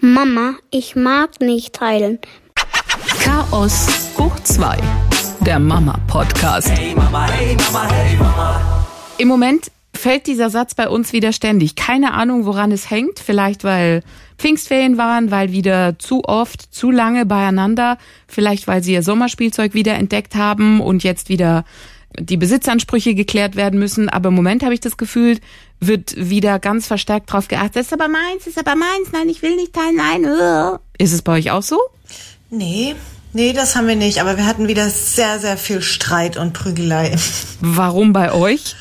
Mama, ich mag nicht teilen. Chaos hoch 2, der Mama-Podcast. Hey Mama, hey Mama, hey Mama. Im Moment fällt dieser Satz bei uns wieder ständig. Keine Ahnung, woran es hängt. Vielleicht, weil Pfingstferien waren, weil wieder zu oft, zu lange beieinander. Vielleicht, weil sie ihr Sommerspielzeug wieder entdeckt haben und jetzt wieder die Besitzansprüche geklärt werden müssen. Aber im Moment habe ich das Gefühl, wird wieder ganz verstärkt drauf geachtet. Das ist aber meins, das ist aber meins. Nein, ich will nicht teilen. Nein. uh. Ist es bei euch auch so? Nee, nee, das haben wir nicht. Aber wir hatten wieder sehr, sehr viel Streit und Prügelei. Warum bei euch?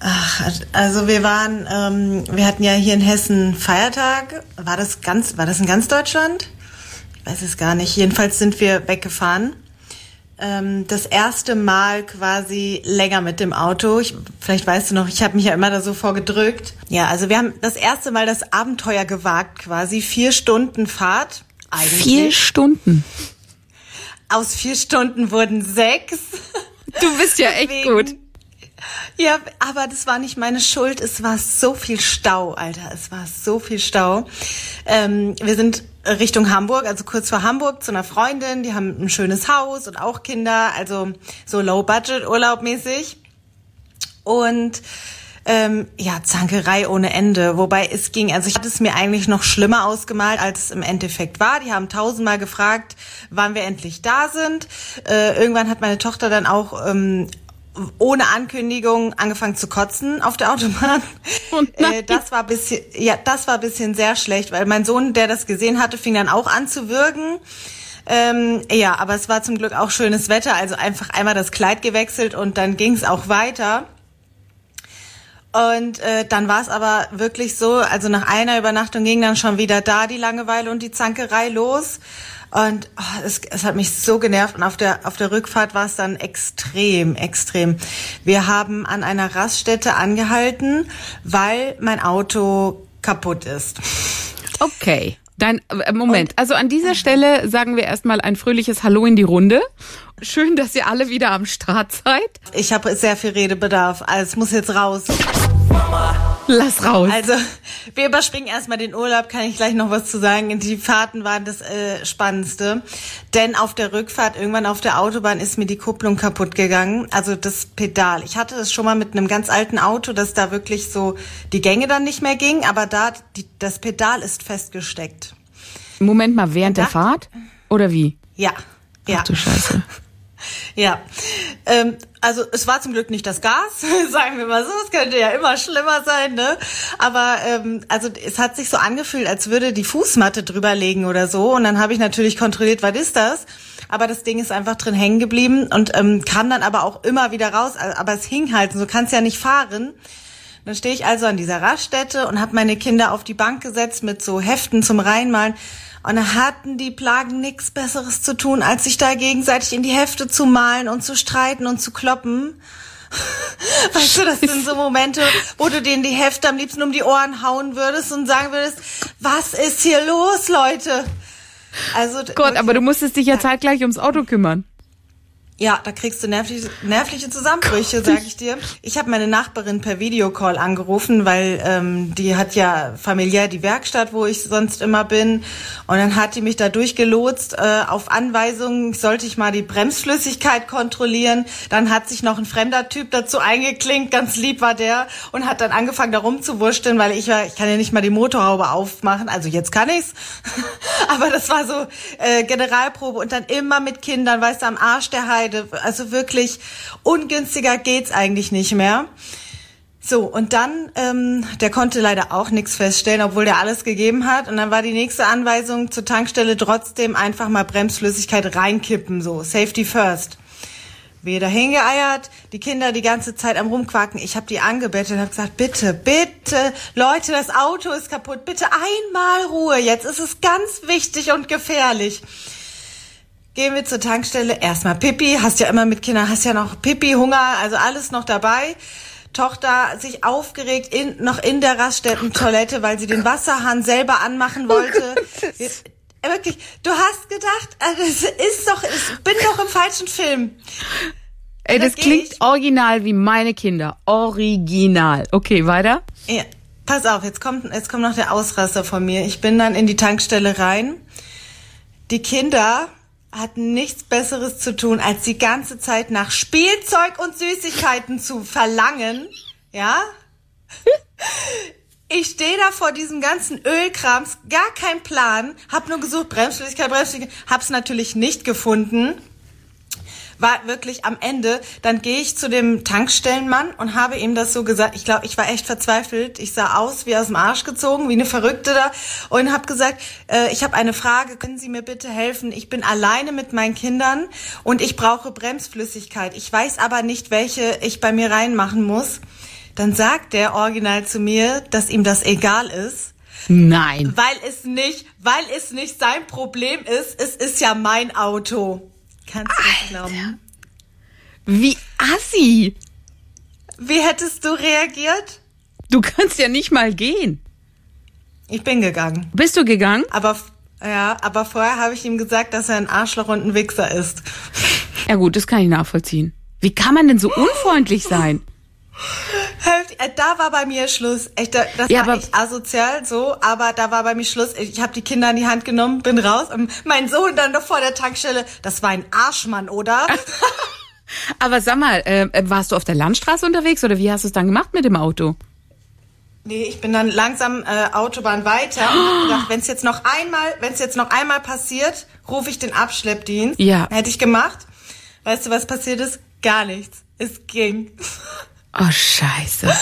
Ach, also wir waren, ähm, wir hatten ja hier in Hessen Feiertag. War das ganz, war das in ganz Deutschland? Ich weiß es gar nicht. Jedenfalls sind wir weggefahren. Ähm, das erste Mal quasi länger mit dem Auto. Ich, vielleicht weißt du noch, ich habe mich ja immer da so vorgedrückt. Ja, also wir haben das erste Mal das Abenteuer gewagt, quasi vier Stunden Fahrt. Eigentlich. Vier Stunden. Aus vier Stunden wurden sechs. Du bist ja echt Deswegen- gut. Ja, aber das war nicht meine Schuld. Es war so viel Stau, Alter. Es war so viel Stau. Ähm, wir sind Richtung Hamburg, also kurz vor Hamburg, zu einer Freundin. Die haben ein schönes Haus und auch Kinder, also so Low-Budget-Urlaub mäßig. Und ähm, ja, Zankerei ohne Ende. Wobei es ging, also ich hatte es mir eigentlich noch schlimmer ausgemalt, als es im Endeffekt war. Die haben tausendmal gefragt, wann wir endlich da sind. Äh, irgendwann hat meine Tochter dann auch ähm, ohne Ankündigung angefangen zu kotzen auf der Autobahn. Oh äh, das war bisschen, ja, das war bisschen sehr schlecht, weil mein Sohn, der das gesehen hatte, fing dann auch an zu würgen. Ähm, ja, aber es war zum Glück auch schönes Wetter, also einfach einmal das Kleid gewechselt und dann ging es auch weiter. Und äh, dann war es aber wirklich so, also nach einer Übernachtung ging dann schon wieder da die Langeweile und die Zankerei los. Und oh, es, es hat mich so genervt und auf der, auf der Rückfahrt war es dann extrem, extrem. Wir haben an einer Raststätte angehalten, weil mein Auto kaputt ist. Okay. Dein, äh, Moment, also an dieser Stelle sagen wir erstmal ein fröhliches Hallo in die Runde. Schön, dass ihr alle wieder am Start seid. Ich habe sehr viel Redebedarf, also es muss jetzt raus. Lass raus. Also, wir überspringen erstmal den Urlaub, kann ich gleich noch was zu sagen. Die Fahrten waren das äh, Spannendste. Denn auf der Rückfahrt, irgendwann auf der Autobahn, ist mir die Kupplung kaputt gegangen. Also das Pedal. Ich hatte das schon mal mit einem ganz alten Auto, dass da wirklich so die Gänge dann nicht mehr ging, aber da, die, das Pedal ist festgesteckt. Moment mal, während der Da- Fahrt? Oder wie? Ja. Ja. Ach du Scheiße. Ja, ähm, also es war zum Glück nicht das Gas, sagen wir mal so. Es könnte ja immer schlimmer sein, ne? Aber ähm, also es hat sich so angefühlt, als würde die Fußmatte drüber legen oder so. Und dann habe ich natürlich kontrolliert, was ist das? Aber das Ding ist einfach drin hängen geblieben und ähm, kam dann aber auch immer wieder raus. Aber es hing halt, so kannst ja nicht fahren. Dann stehe ich also an dieser Raststätte und habe meine Kinder auf die Bank gesetzt mit so Heften zum Reinmalen. Und da hatten die Plagen nichts Besseres zu tun, als sich da gegenseitig in die Hefte zu malen und zu streiten und zu kloppen. Weißt du, das sind so Momente, wo du denen die Hefte am liebsten um die Ohren hauen würdest und sagen würdest, was ist hier los, Leute? Also Gott, aber du musstest dich ja zeitgleich ums Auto kümmern. Ja, da kriegst du nervliche, nervliche Zusammenbrüche, sag ich dir. Ich habe meine Nachbarin per Videocall angerufen, weil ähm, die hat ja familiär die Werkstatt, wo ich sonst immer bin. Und dann hat die mich da durchgelotst. Äh, auf Anweisung sollte ich mal die Bremsflüssigkeit kontrollieren. Dann hat sich noch ein fremder Typ dazu eingeklinkt, ganz lieb war der, und hat dann angefangen da rumzuwurschteln, weil ich ja, ich kann ja nicht mal die Motorhaube aufmachen. Also jetzt kann ich's. Aber das war so äh, Generalprobe und dann immer mit Kindern, weißt du, am Arsch der Heide. Also wirklich ungünstiger geht's eigentlich nicht mehr. So, und dann, ähm, der konnte leider auch nichts feststellen, obwohl der alles gegeben hat. Und dann war die nächste Anweisung zur Tankstelle trotzdem einfach mal Bremsflüssigkeit reinkippen, so Safety first. Wieder hingeeiert, die Kinder die ganze Zeit am rumquaken. Ich habe die angebettet und habe gesagt, bitte, bitte, Leute, das Auto ist kaputt, bitte einmal Ruhe. Jetzt ist es ganz wichtig und gefährlich. Gehen wir zur Tankstelle. Erstmal Pipi, hast ja immer mit Kindern, hast ja noch Pipi, Hunger, also alles noch dabei. Tochter sich aufgeregt in, noch in der Raststätten-Toilette, weil sie den Wasserhahn selber anmachen wollte. Wir- äh, Wirklich, du hast gedacht, äh, das ist doch, ich bin doch im falschen Film. Ey, das geh klingt ich. original wie meine Kinder. Original. Okay, weiter. Ja. pass auf, jetzt kommt, jetzt kommt noch der Ausraster von mir. Ich bin dann in die Tankstelle rein. Die Kinder hatten nichts Besseres zu tun, als die ganze Zeit nach Spielzeug und Süßigkeiten zu verlangen. Ja? Ich stehe da vor diesem ganzen Ölkrams, gar kein Plan, hab nur gesucht, Bremsflüssigkeit, Bremsflüssigkeit, hab's natürlich nicht gefunden war wirklich am Ende, dann gehe ich zu dem Tankstellenmann und habe ihm das so gesagt. Ich glaube, ich war echt verzweifelt. Ich sah aus wie aus dem Arsch gezogen, wie eine Verrückte da und habe gesagt, äh, ich habe eine Frage, können Sie mir bitte helfen? Ich bin alleine mit meinen Kindern und ich brauche Bremsflüssigkeit. Ich weiß aber nicht, welche ich bei mir reinmachen muss. Dann sagt der Original zu mir, dass ihm das egal ist. Nein. Weil es nicht, weil es nicht sein Problem ist. Es ist ja mein Auto. Kannst du das glauben? Wie assi. Wie hättest du reagiert? Du kannst ja nicht mal gehen. Ich bin gegangen. Bist du gegangen? Aber ja, aber vorher habe ich ihm gesagt, dass er ein Arschloch und ein Wichser ist. Ja gut, das kann ich nachvollziehen. Wie kann man denn so unfreundlich sein? Äh, da war bei mir Schluss. Echt, das Ja, war echt asozial so, aber da war bei mir Schluss. Ich habe die Kinder in die Hand genommen, bin raus. Und mein Sohn dann noch vor der Tankstelle. Das war ein Arschmann, oder? Aber sag mal, äh, warst du auf der Landstraße unterwegs oder wie hast du es dann gemacht mit dem Auto? Nee, ich bin dann langsam äh, Autobahn weiter und gedacht, wenn es jetzt noch einmal, wenn es jetzt noch einmal passiert, rufe ich den Abschleppdienst. Ja. Hätte ich gemacht. Weißt du, was passiert ist? Gar nichts. Es ging. Oh, scheiße.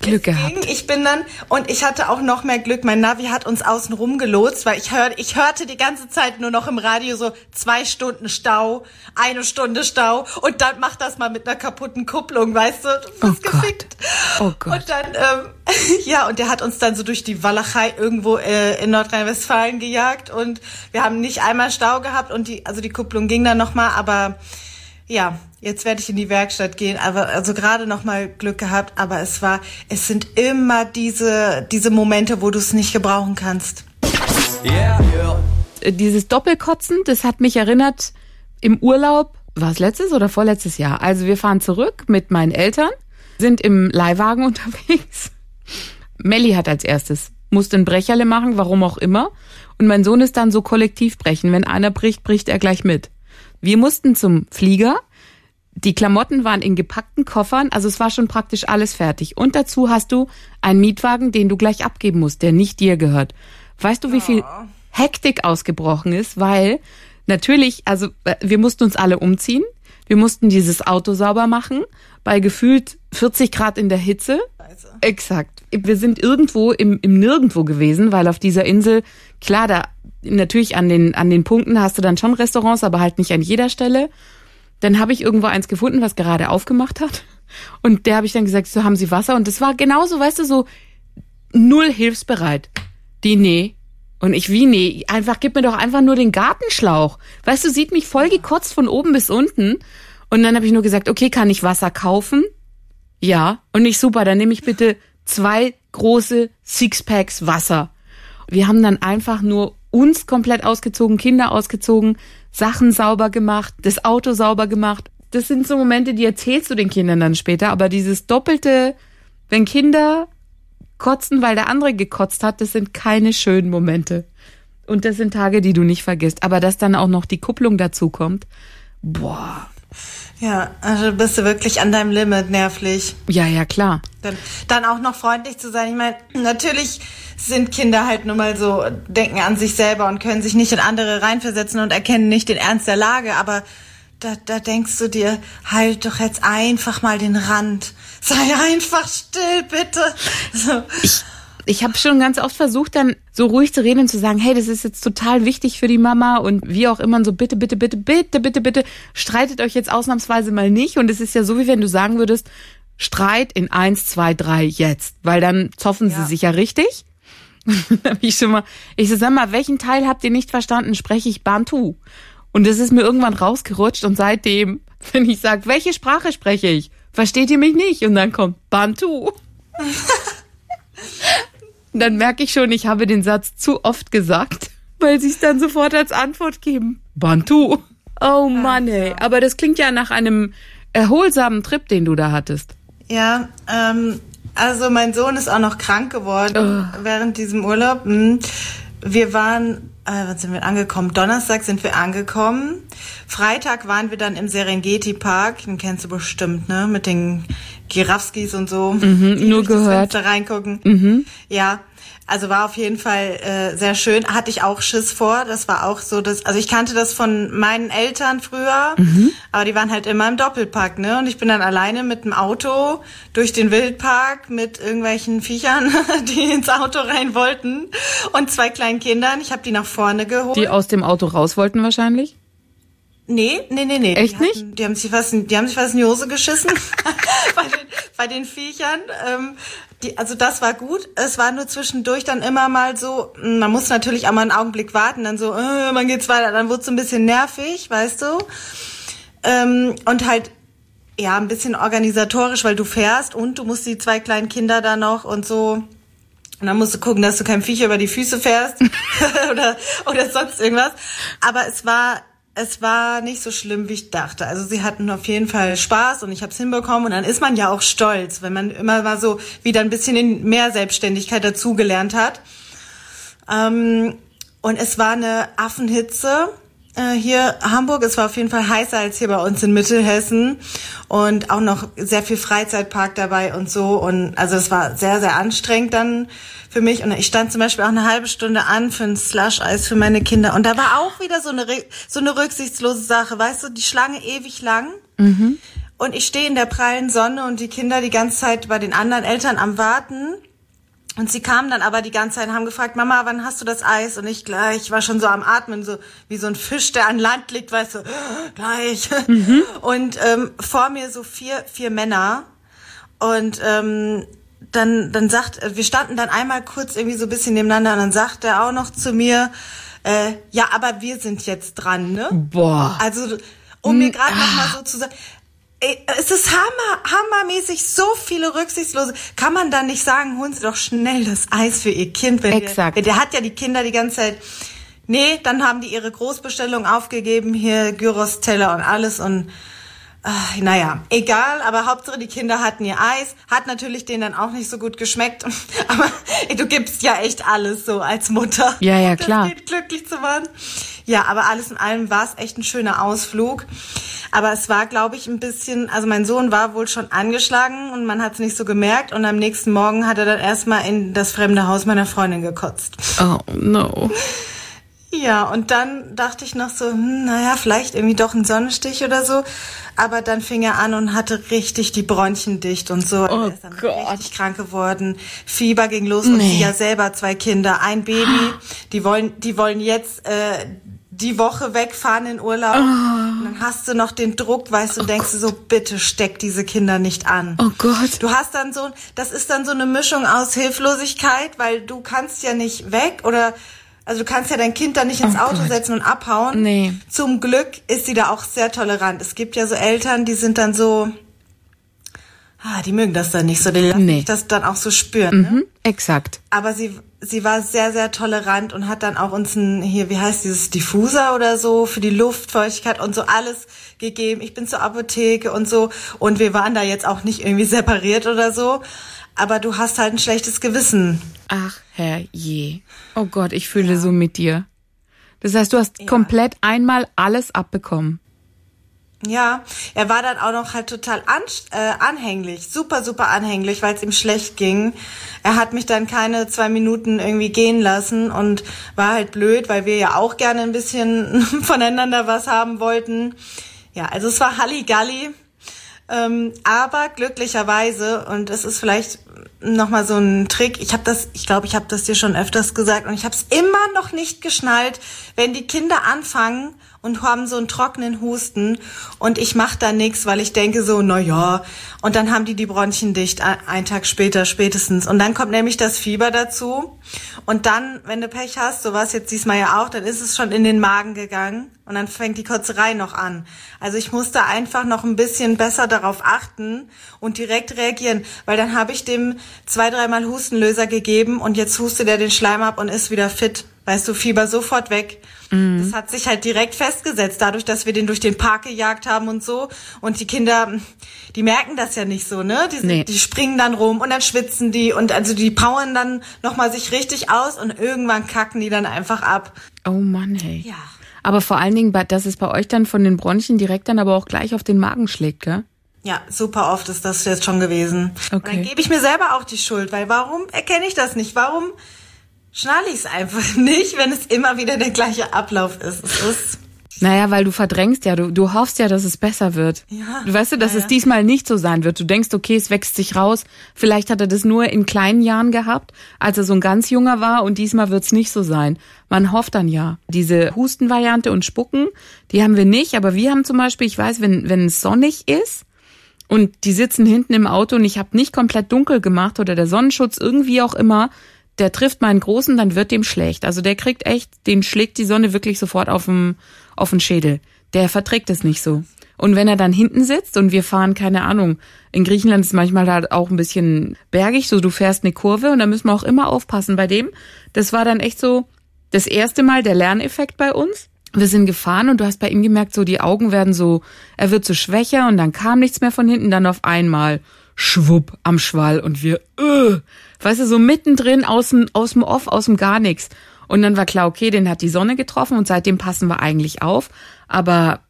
Glück gehabt. ging. Ich bin dann und ich hatte auch noch mehr Glück. Mein Navi hat uns außen rum gelotst, weil ich hörte, ich hörte die ganze Zeit nur noch im Radio so zwei Stunden Stau, eine Stunde Stau und dann macht das mal mit einer kaputten Kupplung, weißt du? Du bist Oh Gott. gefickt. Oh Gott. Und dann, ähm, ja, und der hat uns dann so durch die Walachei irgendwo äh, in Nordrhein-Westfalen gejagt und wir haben nicht einmal Stau gehabt und die, also die Kupplung ging dann nochmal, aber ja, jetzt werde ich in die Werkstatt gehen, aber also gerade noch mal Glück gehabt, aber es war, es sind immer diese diese Momente, wo du es nicht gebrauchen kannst. Yeah, Dieses Doppelkotzen, das hat mich erinnert im Urlaub, war es letztes oder vorletztes Jahr? Also wir fahren zurück mit meinen Eltern, sind im Leihwagen unterwegs. Melli hat als erstes, musste ein Brecherle machen, warum auch immer. Und mein Sohn ist dann so kollektiv brechen. Wenn einer bricht, bricht er gleich mit. Wir mussten zum Flieger. Die Klamotten waren in gepackten Koffern, also es war schon praktisch alles fertig. Und dazu hast du einen Mietwagen, den du gleich abgeben musst, der nicht dir gehört. Weißt du, wie viel Hektik ausgebrochen ist? Weil natürlich, also äh, wir mussten uns alle umziehen. Wir mussten dieses Auto sauber machen bei gefühlt 40 Grad in der Hitze. Exakt. Wir sind irgendwo im, im Nirgendwo gewesen, weil auf dieser Insel, klar, da natürlich an den, an den Punkten hast du dann schon Restaurants, aber halt nicht an jeder Stelle. Dann habe ich irgendwo eins gefunden, was gerade aufgemacht hat. Und der habe ich dann gesagt, so haben Sie Wasser. Und das war genauso, weißt du, so null hilfsbereit. Die, nee. Und ich, wie, nee, einfach, gib mir doch einfach nur den Gartenschlauch. Weißt du, sieht mich voll gekotzt von oben bis unten. Und dann habe ich nur gesagt, okay, kann ich Wasser kaufen? Ja. Und nicht super, dann nehme ich bitte zwei große Sixpacks Wasser. Wir haben dann einfach nur uns komplett ausgezogen, Kinder ausgezogen, Sachen sauber gemacht, das Auto sauber gemacht. Das sind so Momente, die erzählst du den Kindern dann später, aber dieses doppelte, wenn Kinder kotzen, weil der andere gekotzt hat, das sind keine schönen Momente. Und das sind Tage, die du nicht vergisst. Aber dass dann auch noch die Kupplung dazu kommt, boah. Ja, also bist du wirklich an deinem Limit nervlich. Ja, ja, klar. Dann, dann auch noch freundlich zu sein. Ich meine, natürlich sind Kinder halt nun mal so, denken an sich selber und können sich nicht in andere reinversetzen und erkennen nicht den Ernst der Lage, aber da, da denkst du dir, halt doch jetzt einfach mal den Rand. Sei einfach still, bitte. So. Ich habe schon ganz oft versucht, dann so ruhig zu reden und zu sagen, hey, das ist jetzt total wichtig für die Mama und wie auch immer und so bitte, bitte, bitte, bitte, bitte, bitte, streitet euch jetzt ausnahmsweise mal nicht. Und es ist ja so, wie wenn du sagen würdest, Streit in eins, zwei, drei jetzt, weil dann zoffen Ja. sie sich ja richtig. dann hab ich schon mal, ich so, sag mal, welchen Teil habt ihr nicht verstanden? Spreche ich Bantu? Und das ist mir irgendwann rausgerutscht und seitdem, wenn ich sage, welche Sprache spreche ich? Versteht ihr mich nicht? Und dann kommt Bantu. Und dann merke ich schon, ich habe den Satz zu oft gesagt, weil sie es dann sofort als Antwort geben. Bantu. Oh Mann, ey. Aber das klingt ja nach einem erholsamen Trip, den du da hattest. Ja, ähm, Also mein Sohn ist auch noch krank geworden oh. während diesem Urlaub. Hm. Wir waren, äh, wann sind wir angekommen? Donnerstag sind wir angekommen. Freitag waren wir dann im Serengeti Park. Den kennst du bestimmt, ne? Mit den Giraffskis und so. Mhm, nur gehört. Reingucken. Mhm. Ja. Also war auf jeden Fall äh, sehr schön. Hatte ich auch Schiss vor. Das war auch so, dass also ich kannte das von meinen Eltern früher, mhm. aber die waren halt immer im Doppelpack, ne? Und ich bin dann alleine mit dem Auto durch den Wildpark mit irgendwelchen Viechern, die ins Auto rein wollten und zwei kleinen Kindern. Ich habe die nach vorne geholt. Die aus dem Auto raus wollten wahrscheinlich? Nee, nee, nee, nee. Echt die nicht? Hatten, die haben sich was, die haben sich was in die Hose geschissen den, bei den Viechern. Ähm, die, also das war gut. Es war nur zwischendurch dann immer mal so, hm, man muss natürlich auch mal einen Augenblick warten, dann so, äh, man geht's weiter, dann wurde es ein bisschen nervig, weißt du. Ähm, und halt ja ein bisschen organisatorisch, weil du fährst und du musst die zwei kleinen Kinder da noch und so. Und dann musst du gucken, dass du kein Viecher über die Füße fährst oder, oder sonst irgendwas. Aber es war es war nicht so schlimm, wie ich dachte. Also sie hatten auf jeden Fall Spaß und ich habe es hinbekommen. Und dann ist man ja auch stolz, wenn man immer mal so wieder ein bisschen in mehr Selbstständigkeit dazugelernt hat. Ähm, und es war eine Affenhitze äh, hier Hamburg. Es war auf jeden Fall heißer als hier bei uns in Mittelhessen und auch noch sehr viel Freizeitpark dabei und so. Und also es war sehr, sehr anstrengend dann für mich. Und ich stand zum Beispiel auch eine halbe Stunde an für ein Slush-Eis für meine Kinder. Und da war auch wieder so eine, so eine rücksichtslose Sache. Weißt du, die Schlange ewig lang. Mhm. Und ich stehe in der prallen Sonne und die Kinder die ganze Zeit bei den anderen Eltern am Warten. Und sie kamen dann aber die ganze Zeit und haben gefragt, Mama, wann hast du das Eis? Und ich gleich war schon so am Atmen, so wie so ein Fisch, der an Land liegt, weißt du, gleich. Mhm. Und ähm, vor mir so vier, vier Männer. Und ähm, dann, dann sagt, wir standen dann einmal kurz irgendwie so ein bisschen nebeneinander und dann sagt er auch noch zu mir, äh, ja, aber wir sind jetzt dran, ne? Boah. Also, um mir gerade noch mal so zu sagen, es ist hammer, hammermäßig so viele Rücksichtslose. Kann man dann nicht sagen, holen Sie doch schnell das Eis für Ihr Kind. Wenn Exakt. Der, der hat ja die Kinder die ganze Zeit. Nee, dann haben die ihre Großbestellung aufgegeben, hier Gyros-Teller und alles und Ach, naja, egal, aber Hauptsache die Kinder hatten ihr Eis, hat natürlich denen dann auch nicht so gut geschmeckt, aber ey, du gibst ja echt alles so als Mutter. Ja, ja, klar. Das geht glücklich zu machen. Ja, aber alles in allem war es echt ein schöner Ausflug. Aber es war, glaube ich, ein bisschen, also mein Sohn war wohl schon angeschlagen und man hat es nicht so gemerkt und am nächsten Morgen hat er dann erstmal in das fremde Haus meiner Freundin gekotzt. Oh, no. Ja, und dann dachte ich noch so, hm, naja, vielleicht irgendwie doch ein Sonnenstich oder so. Aber dann fing er an und hatte richtig die Bronchien dicht und so. Oh er ist dann Gott. richtig krank geworden. Fieber ging los nee. und sie ja selber zwei Kinder, ein Baby. Die wollen, die wollen jetzt äh, die Woche wegfahren in Urlaub. Oh. Und dann hast du noch den Druck, weißt du, oh denkst du so, bitte steck diese Kinder nicht an. Oh Gott. Du hast dann so, das ist dann so eine Mischung aus Hilflosigkeit, weil du kannst ja nicht weg oder also du kannst ja dein Kind da nicht ins oh Auto Gott. setzen und abhauen. Nee. Zum Glück ist sie da auch sehr tolerant. Es gibt ja so Eltern, die sind dann so, ah, die mögen das dann nicht so, die lassen nee. das dann auch so spüren. Mhm, ne? Exakt. Aber sie, sie war sehr, sehr tolerant und hat dann auch uns ein, hier, wie heißt dieses Diffuser oder so, für die Luftfeuchtigkeit und so alles gegeben. Ich bin zur Apotheke und so. Und wir waren da jetzt auch nicht irgendwie separiert oder so. Aber du hast halt ein schlechtes Gewissen. Ach, Herr je. Oh Gott, ich fühle ja. so mit dir. Das heißt, du hast ja. komplett einmal alles abbekommen. Ja, er war dann auch noch halt total an, äh, anhänglich, super, super anhänglich, weil es ihm schlecht ging. Er hat mich dann keine zwei Minuten irgendwie gehen lassen und war halt blöd, weil wir ja auch gerne ein bisschen voneinander was haben wollten. Ja, also es war Halligalli. Ähm, aber glücklicherweise, und das ist vielleicht nochmal so ein Trick, ich habe das, ich glaube, ich habe das dir schon öfters gesagt und ich habe es immer noch nicht geschnallt, wenn die Kinder anfangen und haben so einen trockenen Husten und ich mache da nichts, weil ich denke so, na ja, und dann haben die die Bronchien dicht, einen Tag später spätestens. Und dann kommt nämlich das Fieber dazu und dann, wenn du Pech hast, so was jetzt diesmal ja auch, dann ist es schon in den Magen gegangen und dann fängt die Kotzerei noch an. Also ich musste einfach noch ein bisschen besser darauf achten und direkt reagieren, weil dann habe ich dem zwei, dreimal Hustenlöser gegeben und jetzt hustet er den Schleim ab und ist wieder fit. Weißt du, Fieber sofort weg. Mhm. Das hat sich halt direkt festgesetzt, dadurch, dass wir den durch den Park gejagt haben und so. Und die Kinder, die merken das ja nicht so, ne? Die, Nee. die springen dann rum und dann schwitzen die und also die powern dann nochmal sich richtig aus und irgendwann kacken die dann einfach ab. Oh Mann, hey. Ja. Aber vor allen Dingen, dass es bei euch dann von den Bronchien direkt dann aber auch gleich auf den Magen schlägt, gell? Ja, super oft ist das jetzt schon gewesen. Und Okay. dann gebe ich mir selber auch die Schuld, weil warum erkenne ich das nicht? Warum schnalle ich es einfach nicht, wenn es immer wieder der gleiche Ablauf ist? Es ist Naja, weil du verdrängst ja, du, du hoffst ja, dass es besser wird. Ja, Du weißt du, dass ja, es ja. diesmal nicht so sein wird. Du denkst, okay, es wächst sich raus. Vielleicht hat er das nur in kleinen Jahren gehabt, als er so ein ganz junger war und diesmal wird's nicht so sein. Man hofft dann ja. Diese Hustenvariante und Spucken, die haben wir nicht, aber wir haben zum Beispiel, ich weiß, wenn, wenn es sonnig ist, und die sitzen hinten im Auto und ich habe nicht komplett dunkel gemacht oder der Sonnenschutz irgendwie auch immer, der trifft meinen Großen, dann wird dem schlecht. Also der kriegt echt, dem schlägt die Sonne wirklich sofort auf den, auf den Schädel. Der verträgt es nicht so. Und wenn er dann hinten sitzt und wir fahren, keine Ahnung, in Griechenland ist manchmal halt auch ein bisschen bergig, so du fährst eine Kurve und da müssen wir auch immer aufpassen bei dem. Das war dann echt so das erste Mal der Lerneffekt bei uns. Wir sind gefahren und du hast bei ihm gemerkt, so die Augen werden so, er wird so schwächer und dann kam nichts mehr von hinten, dann auf einmal schwupp am Schwall und wir, äh, weißt du, so mittendrin aus dem, aus dem Off, aus dem gar nichts. Und dann war klar, okay, den hat die Sonne getroffen und seitdem passen wir eigentlich auf. Aber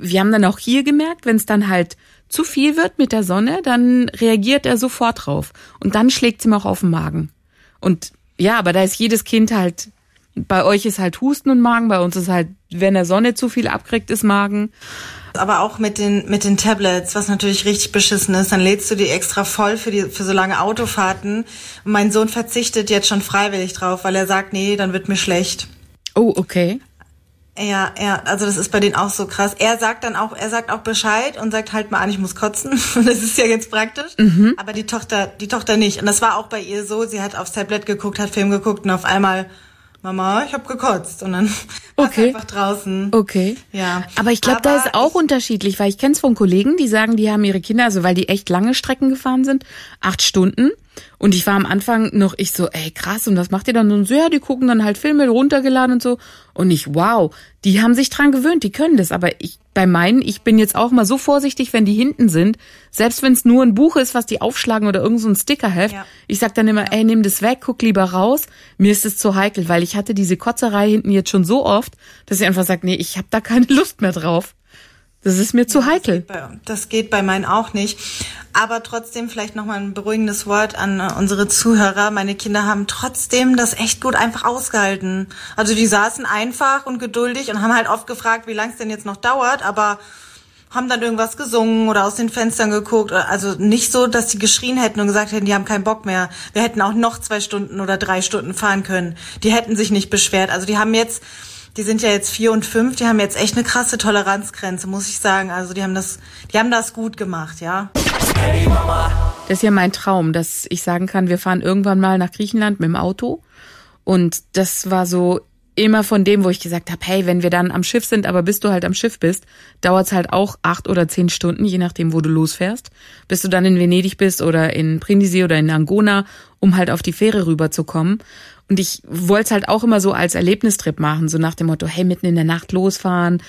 wir haben dann auch hier gemerkt, wenn es dann halt zu viel wird mit der Sonne, dann reagiert er sofort drauf. Und dann schlägt ihm auch auf den Magen. Und ja, aber da ist jedes Kind halt, bei euch ist halt Husten und Magen, bei uns ist halt, wenn der Sonne zu viel abkriegt, ist Magen. Aber auch mit den mit den Tablets, was natürlich richtig beschissen ist, dann lädst du die extra voll für die für so lange Autofahrten. Und mein Sohn verzichtet jetzt schon freiwillig drauf, weil er sagt, nee, dann wird mir schlecht. Oh, okay. Ja, ja, also das ist bei denen auch so krass. Er sagt dann auch, er sagt auch Bescheid und sagt halt mal an, ich muss kotzen. Das ist ja jetzt praktisch. Mhm. Aber die Tochter, die Tochter nicht. Und das war auch bei ihr so. Sie hat aufs Tablet geguckt, hat Film geguckt und auf einmal, Mama, ich hab gekotzt. Und dann Okay. einfach draußen. Okay. Ja. Aber ich glaube, da ist auch ich- unterschiedlich, weil ich kenne es von Kollegen, die sagen, die haben ihre Kinder, also weil die echt lange Strecken gefahren sind, acht Stunden. Und ich war am Anfang noch, ich so, ey krass, und was macht ihr dann? Und so, ja, die gucken dann halt Filme runtergeladen und so. Und ich, wow, die haben sich dran gewöhnt, die können das. Aber ich, bei meinen, ich bin jetzt auch mal so vorsichtig, wenn die hinten sind, selbst wenn es nur ein Buch ist, was die aufschlagen oder irgend so ein Stickerheft. Ja. Ich sag dann immer, ey, nimm das weg, guck lieber raus. Mir ist es zu heikel, weil ich hatte diese Kotzerei hinten jetzt schon so oft, dass ich einfach sage, nee, ich habe da keine Lust mehr drauf. Das ist mir zu heikel. Bei- Das geht bei meinen auch nicht. Aber trotzdem vielleicht nochmal ein beruhigendes Wort an äh, unsere Zuhörer. Meine Kinder haben trotzdem das echt gut einfach ausgehalten. Also die saßen einfach und geduldig und haben halt oft gefragt, wie lang es denn jetzt noch dauert, aber haben dann irgendwas gesungen oder aus den Fenstern geguckt. Also nicht so, dass die geschrien hätten und gesagt hätten, die haben keinen Bock mehr. Wir hätten auch noch zwei Stunden oder drei Stunden fahren können. Die hätten sich nicht beschwert. Also die haben jetzt, die sind ja jetzt vier und fünf, die haben jetzt echt eine krasse Toleranzgrenze, muss ich sagen. Also die haben das, die haben das gut gemacht, ja. Das ist ja mein Traum, dass ich sagen kann, wir fahren irgendwann mal nach Griechenland mit dem Auto. Und das war so immer von dem, wo ich gesagt habe, hey, wenn wir dann am Schiff sind, aber bis du halt am Schiff bist, dauert's halt auch acht oder zehn Stunden, je nachdem, wo du losfährst, bis du dann in Venedig bist oder in Brindisi oder in Angona, um halt auf die Fähre rüberzukommen. Und ich wollte es halt auch immer so als Erlebnistrip machen, so nach dem Motto, hey, mitten in der Nacht losfahren.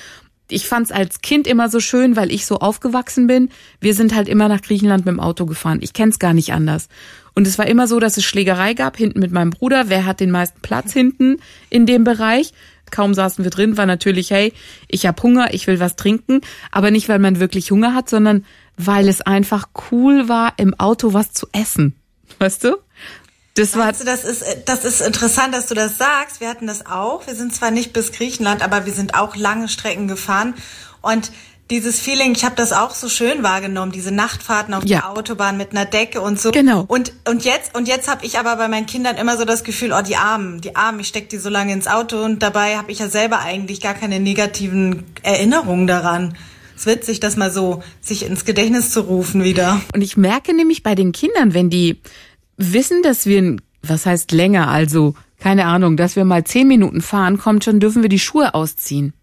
Ich fand's als Kind immer so schön, weil ich so aufgewachsen bin. Wir sind halt immer nach Griechenland mit dem Auto gefahren. Ich kenn's gar nicht anders. Und es war immer so, dass es Schlägerei gab hinten mit meinem Bruder. Wer hat den meisten Platz hinten in dem Bereich? Kaum saßen wir drin, war natürlich, hey, ich hab Hunger, ich will was trinken. Aber nicht, weil man wirklich Hunger hat, sondern weil es einfach cool war, im Auto was zu essen. Weißt du? Das war, du, das ist, das ist interessant, dass du das sagst. Wir hatten das auch. Wir sind zwar nicht bis Griechenland, aber wir sind auch lange Strecken gefahren. Und dieses Feeling, ich habe das auch so schön wahrgenommen, diese Nachtfahrten auf Ja. der Autobahn mit einer Decke und so. Genau. Und, und jetzt, und jetzt habe ich aber bei meinen Kindern immer so das Gefühl, oh, die Armen, die Armen, ich steck die so lange ins Auto und dabei habe ich ja selber eigentlich gar keine negativen Erinnerungen daran. Es ist witzig, das mal so sich ins Gedächtnis zu rufen wieder. Und ich merke nämlich bei den Kindern, wenn die wissen, dass wir, was heißt länger, also keine Ahnung, dass wir mal zehn Minuten fahren, kommt schon, dürfen wir die Schuhe ausziehen.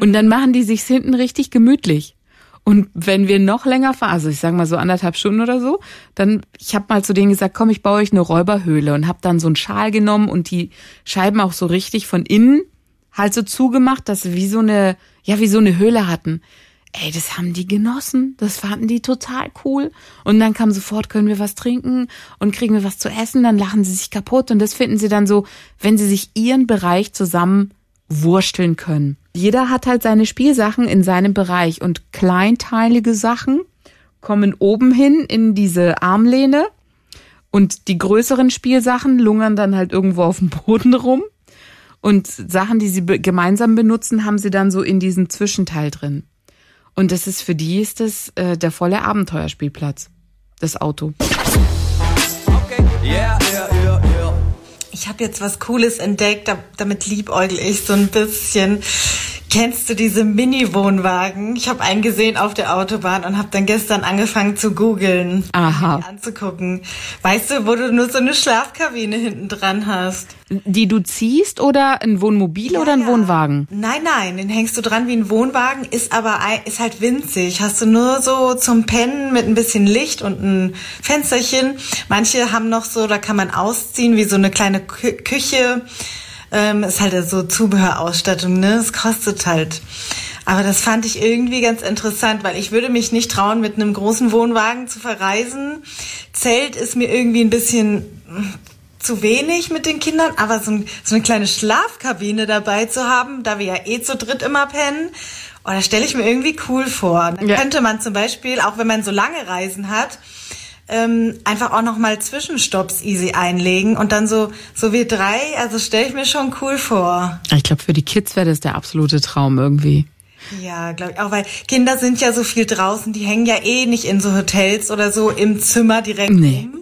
Und dann machen die sich's hinten richtig gemütlich. Und wenn wir noch länger fahren, also ich sage mal so anderthalb Stunden oder so, dann, ich habe mal zu denen gesagt, komm, ich baue euch eine Räuberhöhle und habe dann so einen Schal genommen und die Scheiben auch so richtig von innen halt so zugemacht, dass sie wie so eine, ja, wie so eine Höhle hatten. Ey, das haben die genossen. Das fanden die total cool. Und dann kam sofort, können wir was trinken und kriegen wir was zu essen, dann lachen sie sich kaputt. Und das finden sie dann so, wenn sie sich ihren Bereich zusammen wursteln können. Jeder hat halt seine Spielsachen in seinem Bereich und kleinteilige Sachen kommen oben hin in diese Armlehne und die größeren Spielsachen lungern dann halt irgendwo auf dem Boden rum. Und Sachen, die sie gemeinsam benutzen, haben sie dann so in diesem Zwischenteil drin. Und das ist für die ist das äh, der volle Abenteuerspielplatz. Das Auto. Okay. Yeah, yeah, yeah, yeah. Ich habe jetzt was Cooles entdeckt, damit liebäugel ich so ein bisschen. Kennst du diese Mini-Wohnwagen? Ich habe einen gesehen auf der Autobahn und habe dann gestern angefangen zu googeln, Aha. anzugucken. Weißt du, wo du nur so eine Schlafkabine hinten dran hast? Die du ziehst oder ein Wohnmobil oder ein Ja. Wohnwagen? Nein, nein, den hängst du dran wie ein Wohnwagen, ist aber ist halt winzig. Hast du nur so zum Pennen mit ein bisschen Licht und ein Fensterchen. Manche haben noch so, da kann man ausziehen wie so eine kleine Kü Küche. Ähm, ist halt so Zubehörausstattung, ne? Es kostet halt. Aber das fand ich irgendwie ganz interessant, weil ich würde mich nicht trauen, mit einem großen Wohnwagen zu verreisen. Zelt ist mir irgendwie ein bisschen zu wenig mit den Kindern, aber so, ein, so eine kleine Schlafkabine dabei zu haben, da wir ja eh zu dritt immer pennen, oh, das stelle ich mir irgendwie cool vor. Dann Ja. könnte man zum Beispiel, auch wenn man so lange Reisen hat, ähm, einfach auch noch mal Zwischenstopps easy einlegen und dann so so wie drei, also stelle ich mir schon cool vor. Ich glaube, für die Kids wäre das der absolute Traum irgendwie. Ja, glaube ich auch, weil Kinder sind ja so viel draußen, die hängen ja eh nicht in so Hotels oder so im Zimmer direkt Nee. rum.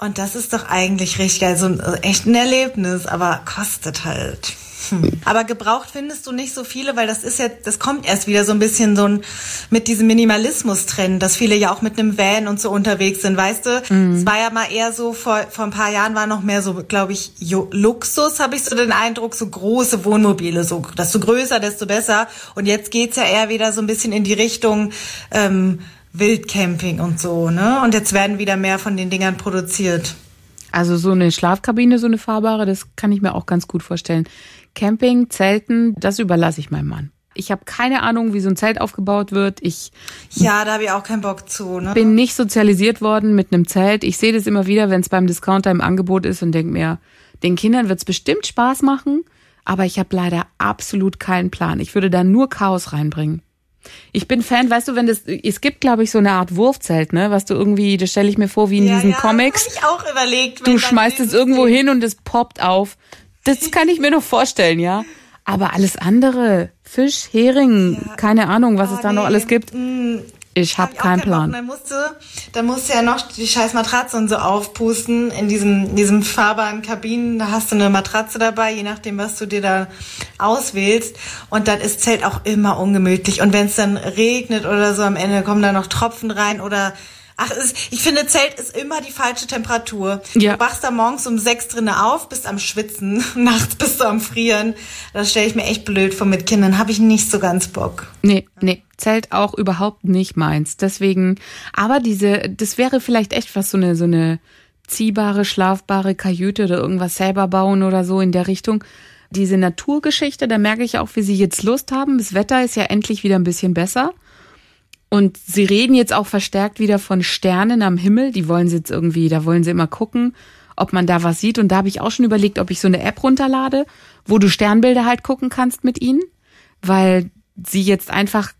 Und das ist doch eigentlich richtig geil, so ein äh, echt ein Erlebnis, aber kostet halt. Hm. Aber gebraucht findest du nicht so viele, weil das ist ja, das kommt erst wieder so ein bisschen so ein, mit diesem Minimalismus-Trend, dass viele ja auch mit einem Van und so unterwegs sind, weißt du? Es war ja mal eher so, vor, vor ein paar Jahren war noch mehr so, glaube ich, Luxus, habe ich so den Eindruck, so große Wohnmobile, so, desto größer, desto besser. Und jetzt geht's ja eher wieder so ein bisschen in die Richtung, ähm, Wildcamping und so, ne? Und jetzt werden wieder mehr von den Dingern produziert. Also so eine Schlafkabine, so eine fahrbare, das kann ich mir auch ganz gut vorstellen. Camping, Zelten, das überlasse ich meinem Mann. Ich habe keine Ahnung, wie so ein Zelt aufgebaut wird. Ich Ja, da habe ich auch keinen Bock zu, ne? bin nicht sozialisiert worden mit einem Zelt. Ich sehe das immer wieder, wenn es beim Discounter im Angebot ist und denke mir, den Kindern wird es bestimmt Spaß machen, aber ich habe leider absolut keinen Plan. Ich würde da nur Chaos reinbringen. Ich bin Fan, weißt du, wenn das, es gibt, glaube ich, so eine Art Wurfzelt, ne, was du irgendwie, das stelle ich mir vor, wie in ja, diesen ja, Comics. Das hab ich auch überlegt. Du schmeißt es irgendwo hin und es poppt auf. Das kann ich mir noch vorstellen, ja. Aber alles andere, Fisch, Hering, keine Ahnung, was es da noch nee. alles gibt. Ich Hab habe auch keinen keinen Bock. Plan. Dann musst du, dann musst du ja noch die scheiß Matratze und so aufpusten in diesem, diesem fahrbaren Kabinen. Da hast du eine Matratze dabei, je nachdem, was du dir da auswählst. Und dann ist Zelt auch immer ungemütlich. Und wenn es dann regnet oder so, am Ende kommen da noch Tropfen rein oder Ach, es, ich finde, Zelt ist immer die falsche Temperatur. Ja. Du wachst da morgens um sechs drinne auf, bist am Schwitzen, nachts bist du am Frieren. Das stelle ich mir echt blöd vor mit Kindern. Habe ich nicht so ganz Bock. Nee, nee, Zelt auch überhaupt nicht meins. Deswegen, aber diese, das wäre vielleicht echt was, so eine, so eine ziehbare, schlafbare Kajüte oder irgendwas selber bauen oder so in der Richtung. Diese Naturgeschichte, da merke ich auch, wie sie jetzt Lust haben. Das Wetter ist ja endlich wieder ein bisschen besser. Und sie reden jetzt auch verstärkt wieder von Sternen am Himmel. Die wollen sie jetzt irgendwie, da wollen sie immer gucken, ob man da was sieht. Und da habe ich auch schon überlegt, ob ich so eine App runterlade, wo du Sternbilder halt gucken kannst mit ihnen, weil sie jetzt einfach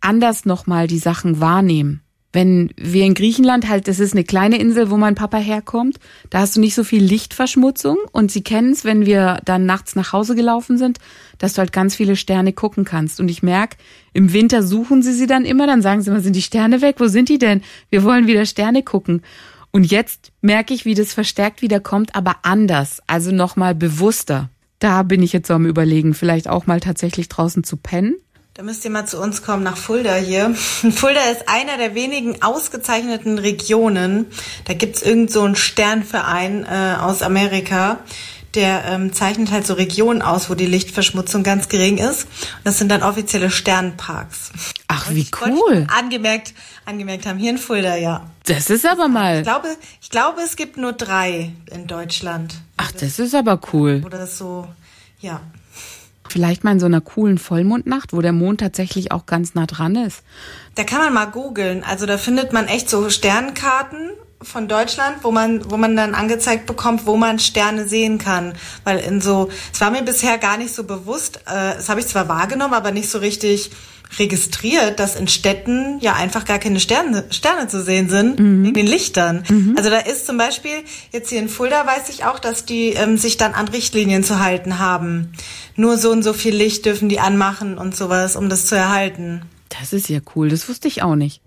anders nochmal die Sachen wahrnehmen. Wenn wir in Griechenland halt, das ist eine kleine Insel, wo mein Papa herkommt, da hast du nicht so viel Lichtverschmutzung und sie kennen es, wenn wir dann nachts nach Hause gelaufen sind, dass du halt ganz viele Sterne gucken kannst. Und ich merk, im Winter suchen sie sie dann immer, dann sagen sie immer, sind die Sterne weg? Wo sind die denn? Wir wollen wieder Sterne gucken. Und jetzt merke ich, wie das verstärkt wieder kommt, aber anders, also nochmal bewusster. Da bin ich jetzt so am überlegen, vielleicht auch mal tatsächlich draußen zu pennen. Da müsst ihr mal zu uns kommen, nach Fulda hier. Fulda ist einer der wenigen ausgezeichneten Regionen. Da gibt's irgend so einen Sternverein äh, aus Amerika, der ähm, zeichnet halt so Regionen aus, wo die Lichtverschmutzung ganz gering ist. Und das sind dann offizielle Sternparks. Ach, wie ich cool. Angemerkt, angemerkt haben. Hier in Fulda, ja. Das ist aber Ich mal. glaube, ich glaube, es gibt nur drei in Deutschland. Ach, das ist aber cool. Oder so, ja. Vielleicht mal in so einer coolen Vollmondnacht, wo der Mond tatsächlich auch ganz nah dran ist. Da kann man mal googeln. Also da findet man echt so Sternkarten von Deutschland, wo man, wo man dann angezeigt bekommt, wo man Sterne sehen kann. Weil in so, es war mir bisher gar nicht so bewusst, äh, das habe ich zwar wahrgenommen, aber nicht so richtig registriert, dass in Städten ja einfach gar keine Sterne, Sterne zu sehen sind, wegen den Lichtern. Also da ist zum Beispiel, jetzt hier in Fulda weiß ich auch, dass die ähm, sich dann an Richtlinien zu halten haben. Nur so und so viel Licht dürfen die anmachen und sowas, um das zu erhalten. Das ist ja cool. Das wusste ich auch nicht.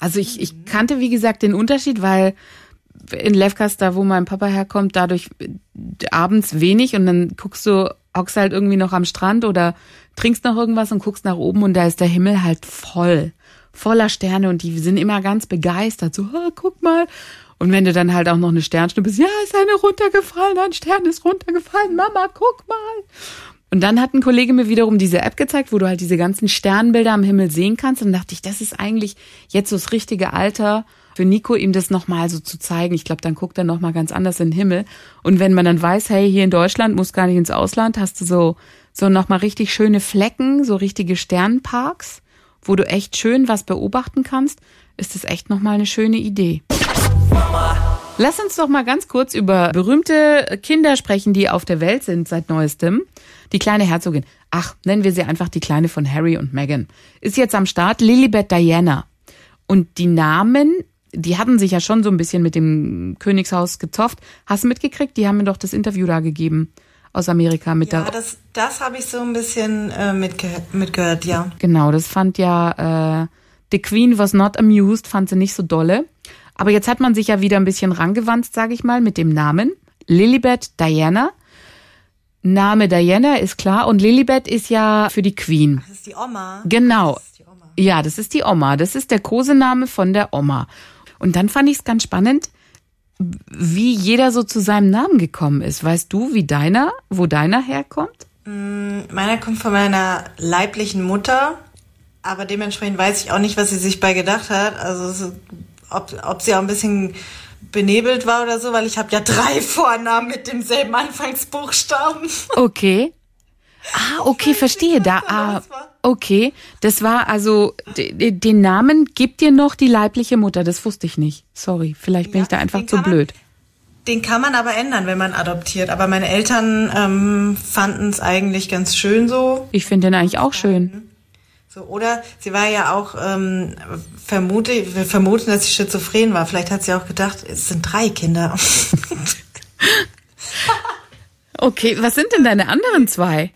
Also ich, ich kannte, wie gesagt, den Unterschied, weil in Lefkas, da wo mein Papa herkommt, dadurch äh, abends wenig und dann guckst du, hockst halt irgendwie noch am Strand oder trinkst noch irgendwas und guckst nach oben und da ist der Himmel halt voll, voller Sterne und die sind immer ganz begeistert, so, oh, guck mal. Und wenn du dann halt auch noch eine Sternschnuppe bist, ja, ist eine runtergefallen, ein Stern ist runtergefallen, Mama, guck mal. Und dann hat ein Kollege mir wiederum diese App gezeigt, wo du halt diese ganzen Sternbilder am Himmel sehen kannst. Und dachte ich, das ist eigentlich jetzt so das richtige Alter für Nico, ihm das nochmal so zu zeigen. Ich glaube, dann guckt er nochmal ganz anders in den Himmel. Und wenn man dann weiß, hey, hier in Deutschland, muss gar nicht ins Ausland, hast du so, so nochmal richtig schöne Flecken, so richtige Sternparks, wo du echt schön was beobachten kannst, ist das echt nochmal eine schöne Idee. Lass uns doch mal ganz kurz über berühmte Kinder sprechen, die auf der Welt sind seit neuestem. Die kleine Herzogin, ach, nennen wir sie einfach die Kleine von Harry und Meghan, ist jetzt am Start Lilibet Diana. Und die Namen, die hatten sich ja schon so ein bisschen mit dem Königshaus gezofft. Hast du mitgekriegt? Die haben mir doch das Interview da gegeben aus Amerika mit Ja, der. das, das habe ich so ein bisschen äh, mitge mitgehört, ja. Genau, das fand ja äh, The Queen was not amused, fand sie nicht so dolle. Aber jetzt hat man sich ja wieder ein bisschen rangewandt, sage ich mal, mit dem Namen Lilibet Diana. Name Diana ist klar und Lilibet ist ja für die Queen. Das ist die Oma. Genau. Das ist die Oma. Ja, das ist die Oma. Das ist der Kosename von der Oma. Und dann fand ich es ganz spannend, wie jeder so zu seinem Namen gekommen ist. Weißt du, wie deiner, wo deiner herkommt? Meiner kommt von meiner leiblichen Mutter, aber dementsprechend weiß ich auch nicht, was sie sich bei gedacht hat. Also so, ob, ob sie auch ein bisschen benebelt war oder so, weil ich habe ja drei Vornamen mit demselben Anfangsbuchstaben. Okay. Ah, okay, verstehe. Da, ah, okay. Das war also, den Namen gibt dir noch die leibliche Mutter. Das wusste ich nicht. Sorry, vielleicht bin Ja, ich da einfach zu kann man- blöd. Den kann man aber ändern, wenn man adoptiert. Aber meine Eltern ähm, fanden es eigentlich ganz schön so. Ich finde den eigentlich auch schön. So, oder sie war ja auch, ähm, vermute, wir vermuten, dass sie schizophren war. Vielleicht hat sie auch gedacht, es sind drei Kinder. Okay, was sind denn deine anderen zwei?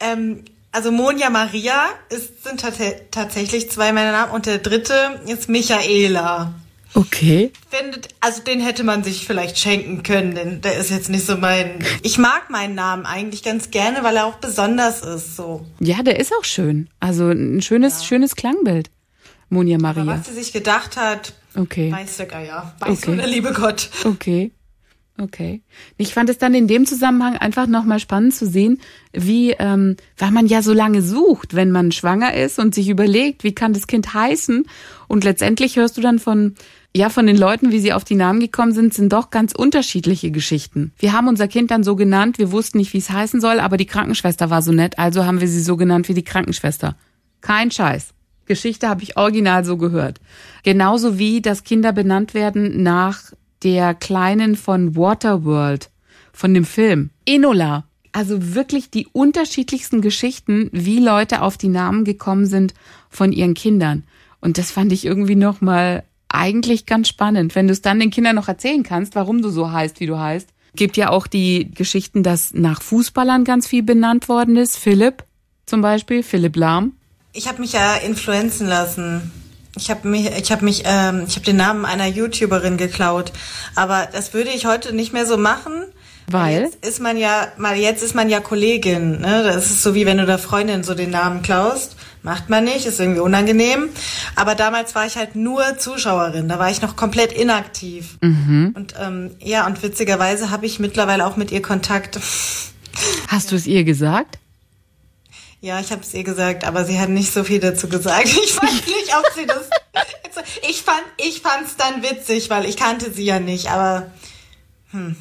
ähm, also Monja Maria ist, sind tat tatsächlich zwei meiner Namen und der dritte ist Michaela. Okay. Findet, also den hätte man sich vielleicht schenken können, denn der ist jetzt nicht so mein. Ich mag meinen Namen eigentlich ganz gerne, weil er auch besonders ist. So. Ja, der ist auch schön. Also ein schönes, schönes Klangbild. Monja Aber Maria. was sie sich gedacht hat, Okay. weiß der Geier. Weiß Okay. der liebe Gott. Okay. Okay. Ich fand es dann in dem Zusammenhang einfach nochmal spannend zu sehen, wie, ähm, weil man ja so lange sucht, wenn man schwanger ist und sich überlegt, wie kann das Kind heißen? Und letztendlich hörst du dann von, ja, von den Leuten, wie sie auf die Namen gekommen sind, sind doch ganz unterschiedliche Geschichten. Wir haben unser Kind dann so genannt, wir wussten nicht, wie es heißen soll, aber die Krankenschwester war so nett, also haben wir sie so genannt wie die Krankenschwester. Kein Scheiß. Geschichte habe ich original so gehört. Genauso wie, dass Kinder benannt werden nach der Kleinen von Waterworld, von dem Film. Enola. Also wirklich die unterschiedlichsten Geschichten, wie Leute auf die Namen gekommen sind von ihren Kindern. Und das fand ich irgendwie nochmal eigentlich ganz spannend, wenn du es dann den Kindern noch erzählen kannst, warum du so heißt, wie du heißt. Gibt ja auch die Geschichten, dass nach Fußballern ganz viel benannt worden ist. Philipp zum Beispiel, Philipp Lahm. Ich habe mich ja influenzen lassen. Ich habe mich, ich habe mich, ähm, ich habe den Namen einer YouTuberin geklaut. Aber das würde ich heute nicht mehr so machen, Weil? Jetzt ist man ja, mal jetzt ist man ja Kollegin, ne? Das ist so wie wenn du der Freundin so den Namen klaust. Macht man nicht, ist irgendwie unangenehm. Aber damals war ich halt nur Zuschauerin, da war ich noch komplett inaktiv. Und ähm, ja, und witzigerweise habe ich mittlerweile auch mit ihr Kontakt. Hast du es ihr gesagt? Ja, ich habe es ihr gesagt, aber sie hat nicht so viel dazu gesagt. Ich weiß nicht, ob sie das. Ich fand, ich fand's dann witzig, weil ich kannte sie ja nicht. Aber hm,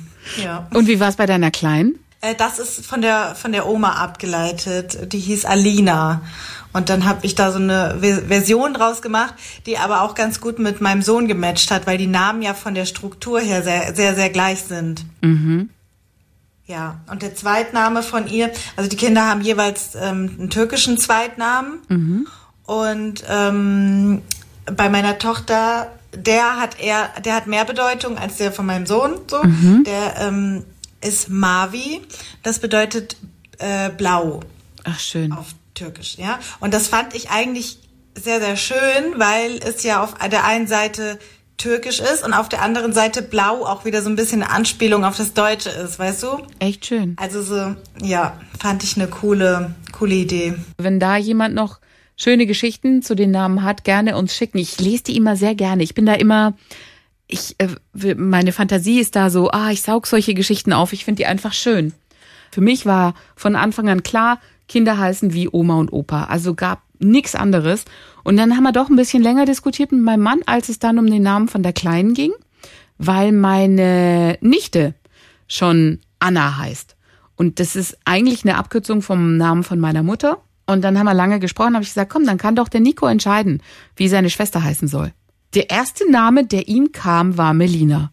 ja. Und wie war es bei deiner Kleinen? Äh, Das ist von der von der Oma abgeleitet. Die hieß Alina. Und dann habe ich da so eine Ve- Version draus gemacht, die aber auch ganz gut mit meinem Sohn gematcht hat, weil die Namen ja von der Struktur her sehr, sehr, sehr gleich sind. Ja, und der Zweitname von ihr, also die Kinder haben jeweils ähm, einen türkischen Zweitnamen. Und ähm, bei meiner Tochter, der hat eher, der hat mehr Bedeutung als der von meinem Sohn. So, der ähm, ist Mavi. Das bedeutet äh, blau Ach, schön. auf Türkisch, ja. Und das fand ich eigentlich sehr, sehr schön, weil es ja auf der einen Seite türkisch ist und auf der anderen Seite blau auch wieder so ein bisschen eine Anspielung auf das Deutsche ist, weißt du? Echt schön. Also so, ja, fand ich eine coole, coole Idee. Wenn da jemand noch schöne Geschichten zu den Namen hat, gerne uns schicken. Ich lese die immer sehr gerne. Ich bin da immer, ich, äh, meine Fantasie ist da so, ah, ich saug solche Geschichten auf. Ich finde die einfach schön. Für mich war von Anfang an klar, Kinder heißen wie Oma und Opa. Also gab nichts anderes. Und dann haben wir doch ein bisschen länger diskutiert mit meinem Mann, als es dann um den Namen von der Kleinen ging, weil meine Nichte schon Anna heißt. Und das ist eigentlich eine Abkürzung vom Namen von meiner Mutter. Und dann haben wir lange gesprochen, habe ich gesagt, komm, dann kann doch der Nico entscheiden, wie seine Schwester heißen soll. Der erste Name, der ihm kam, war Melina.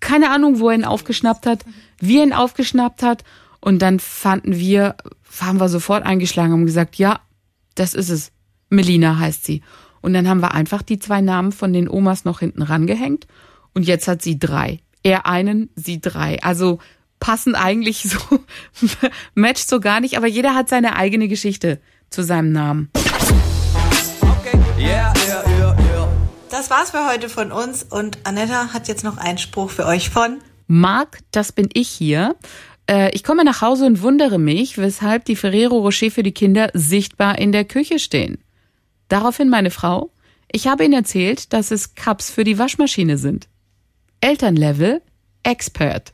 Keine Ahnung, wo er ihn aufgeschnappt hat, wie er ihn aufgeschnappt hat. Und dann fanden wir, haben wir sofort eingeschlagen und gesagt, ja, das ist es. Melina heißt sie. Und dann haben wir einfach die zwei Namen von den Omas noch hinten rangehängt. Und jetzt hat sie drei. Er einen, sie drei. Also passen eigentlich so, matcht so gar nicht, aber jeder hat seine eigene Geschichte zu seinem Namen. Okay, yeah, yeah, yeah, yeah. Das war's für heute von uns und Anetta hat jetzt noch einen Spruch für euch von Marc, das bin ich hier. Äh, Ich komme nach Hause und wundere mich, weshalb die Ferrero Rocher für die Kinder sichtbar in der Küche stehen. Daraufhin meine Frau, ich habe ihnen erzählt, dass es Cups für die Waschmaschine sind. Elternlevel, Expert.